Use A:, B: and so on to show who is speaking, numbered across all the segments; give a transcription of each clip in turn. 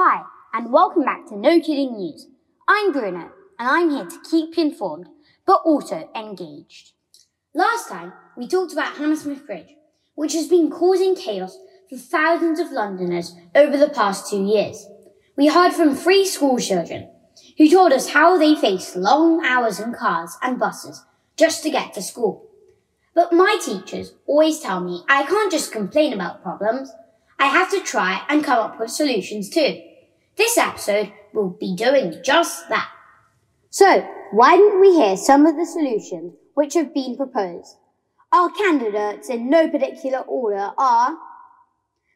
A: Hi, and welcome back to No Kidding News. I'm Bruno, and I'm here to keep you informed, but also engaged. Last time, we talked about Hammersmith Bridge, which has been causing chaos for thousands of Londoners over the past two years. We heard from three school children who told us how they faced long hours in cars and buses just to get to school. But my teachers always tell me I can't just complain about problems. I have to try and come up with solutions too. This episode will be doing just that. So, why don't we hear some of the solutions which have been proposed? Our candidates in no particular order are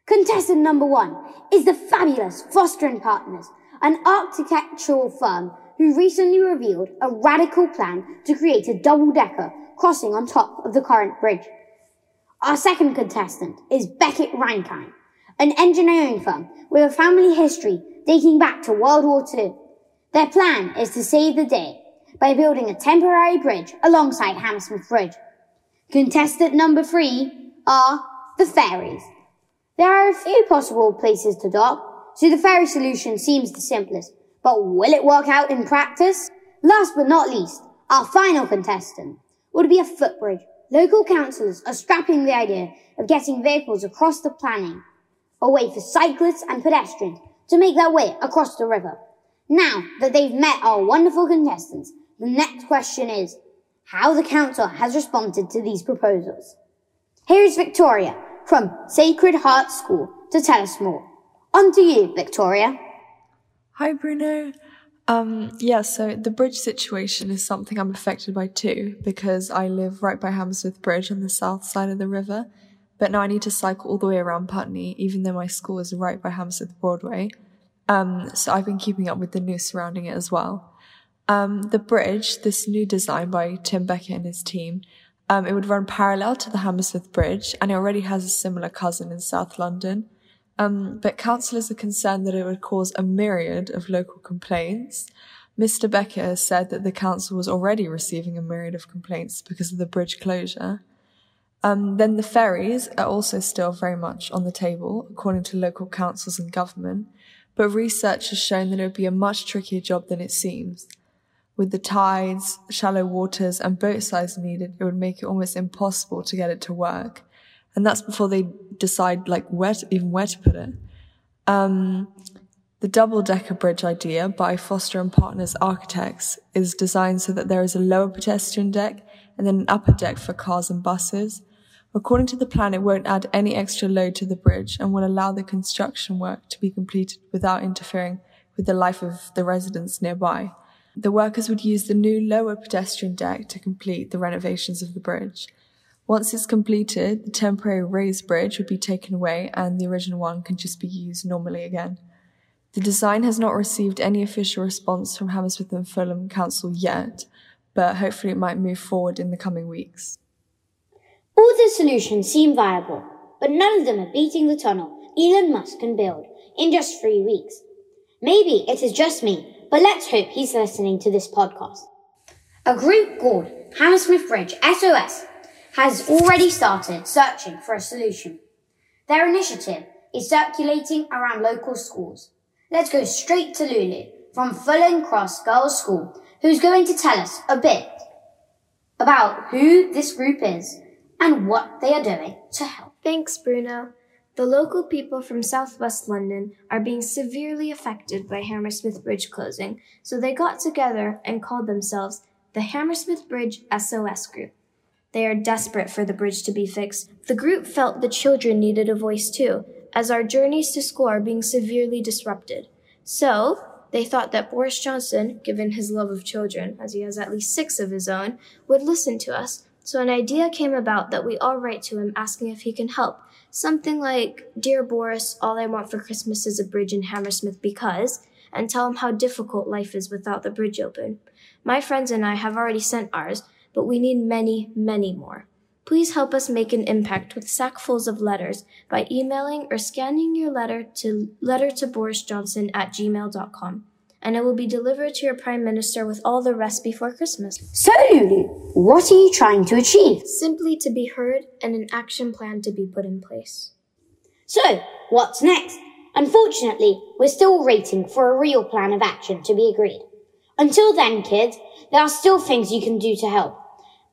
A: Contestant number one is the fabulous Foster and Partners, an architectural firm who recently revealed a radical plan to create a double-decker crossing on top of the current bridge. Our second contestant is Beckett Rankine, an engineering firm with a family history dating back to World War II. Their plan is to save the day by building a temporary bridge alongside Hammersmith Bridge. Contestant number three are the ferries. There are a few possible places to dock, so the ferry solution seems the simplest. But will it work out in practice? Last but not least, our final contestant would be a footbridge. Local councillors are scrapping the idea of getting vehicles across the planning, a way for cyclists and pedestrians to make their way across the river. Now that they've met our wonderful contestants, the next question is how the council has responded to these proposals. Here is Victoria from Sacred Heart School to tell us more. On to you, Victoria.
B: Hi, Bruno. Um, yeah, so the bridge situation is something I'm affected by too, because I live right by Hammersmith Bridge on the south side of the river. But now I need to cycle all the way around Putney, even though my school is right by Hammersmith Broadway. Um, so I've been keeping up with the news surrounding it as well. Um, the bridge, this new design by Tim Beckett and his team, um, it would run parallel to the Hammersmith Bridge, and it already has a similar cousin in South London. Um, but councillors are concerned that it would cause a myriad of local complaints. Mr. Beckett has said that the council was already receiving a myriad of complaints because of the bridge closure. Um, then the ferries are also still very much on the table, according to local councils and government, but research has shown that it would be a much trickier job than it seems. With the tides, shallow waters, and boat size needed, it would make it almost impossible to get it to work and that's before they decide like where to, even where to put it. Um, the double decker bridge idea by Foster and Partners Architects is designed so that there is a lower pedestrian deck and then an upper deck for cars and buses. According to the plan, it won't add any extra load to the bridge and will allow the construction work to be completed without interfering with the life of the residents nearby. The workers would use the new lower pedestrian deck to complete the renovations of the bridge. Once it's completed, the temporary raised bridge would be taken away and the original one can just be used normally again. The design has not received any official response from Hammersmith and Fulham Council yet, but hopefully it might move forward in the coming weeks.
A: All the solutions seem viable, but none of them are beating the tunnel Elon Musk can build in just three weeks. Maybe it is just me, but let's hope he's listening to this podcast. A group called Hammersmith Bridge SOS has already started searching for a solution. Their initiative is circulating around local schools. Let's go straight to Lulu from Fulham Cross Girls' School, who's going to tell us a bit about who this group is and what they are doing to help.
C: Thanks, Bruno. The local people from southwest London are being severely affected by Hammersmith Bridge closing, so they got together and called themselves the Hammersmith Bridge SOS Group. They are desperate for the bridge to be fixed. The group felt the children needed a voice too, as our journeys to school are being severely disrupted. So, they thought that Boris Johnson, given his love of children, as he has at least six of his own, would listen to us. So an idea came about that we all write to him asking if he can help. Something like, Dear Boris, all I want for Christmas is a bridge in Hammersmith because, and tell him how difficult life is without the bridge open. My friends and I have already sent ours, but we need many, many more. Please help us make an impact with sackfuls of letters by emailing or scanning your letter to letter to Boris Johnson at gmail.com, and it will be delivered to your Prime Minister with all the rest before Christmas.
A: So, Lulu, what are you trying to achieve?
C: Simply to be heard and an action plan to be put in place.
A: So, what's next? Unfortunately, we're still waiting for a real plan of action to be agreed. Until then, kids, there are still things you can do to help.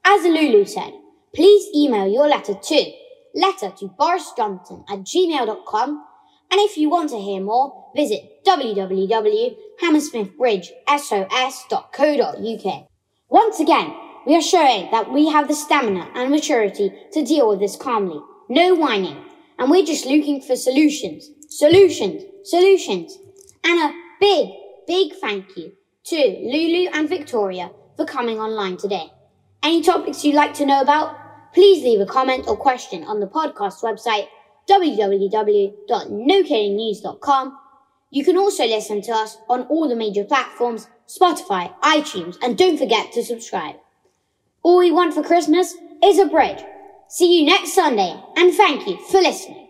A: As Lulu said, please email your letter to letter to borisjohnson at gmail.com and if you want to hear more, visit www.hammersmithbridgesos.co.uk. Once again, we are showing that we have the stamina and maturity to deal with this calmly. No whining. And we're just looking for solutions. Solutions. Solutions. And a big, big thank you to Lulu and Victoria for coming online today. Any topics you'd like to know about? Please leave a comment or question on the podcast website www.nokiddingnews.com. You can also listen to us on all the major platforms, Spotify, iTunes, and don't forget to subscribe. All we want for Christmas is a bridge. See you next Sunday, and thank you for listening.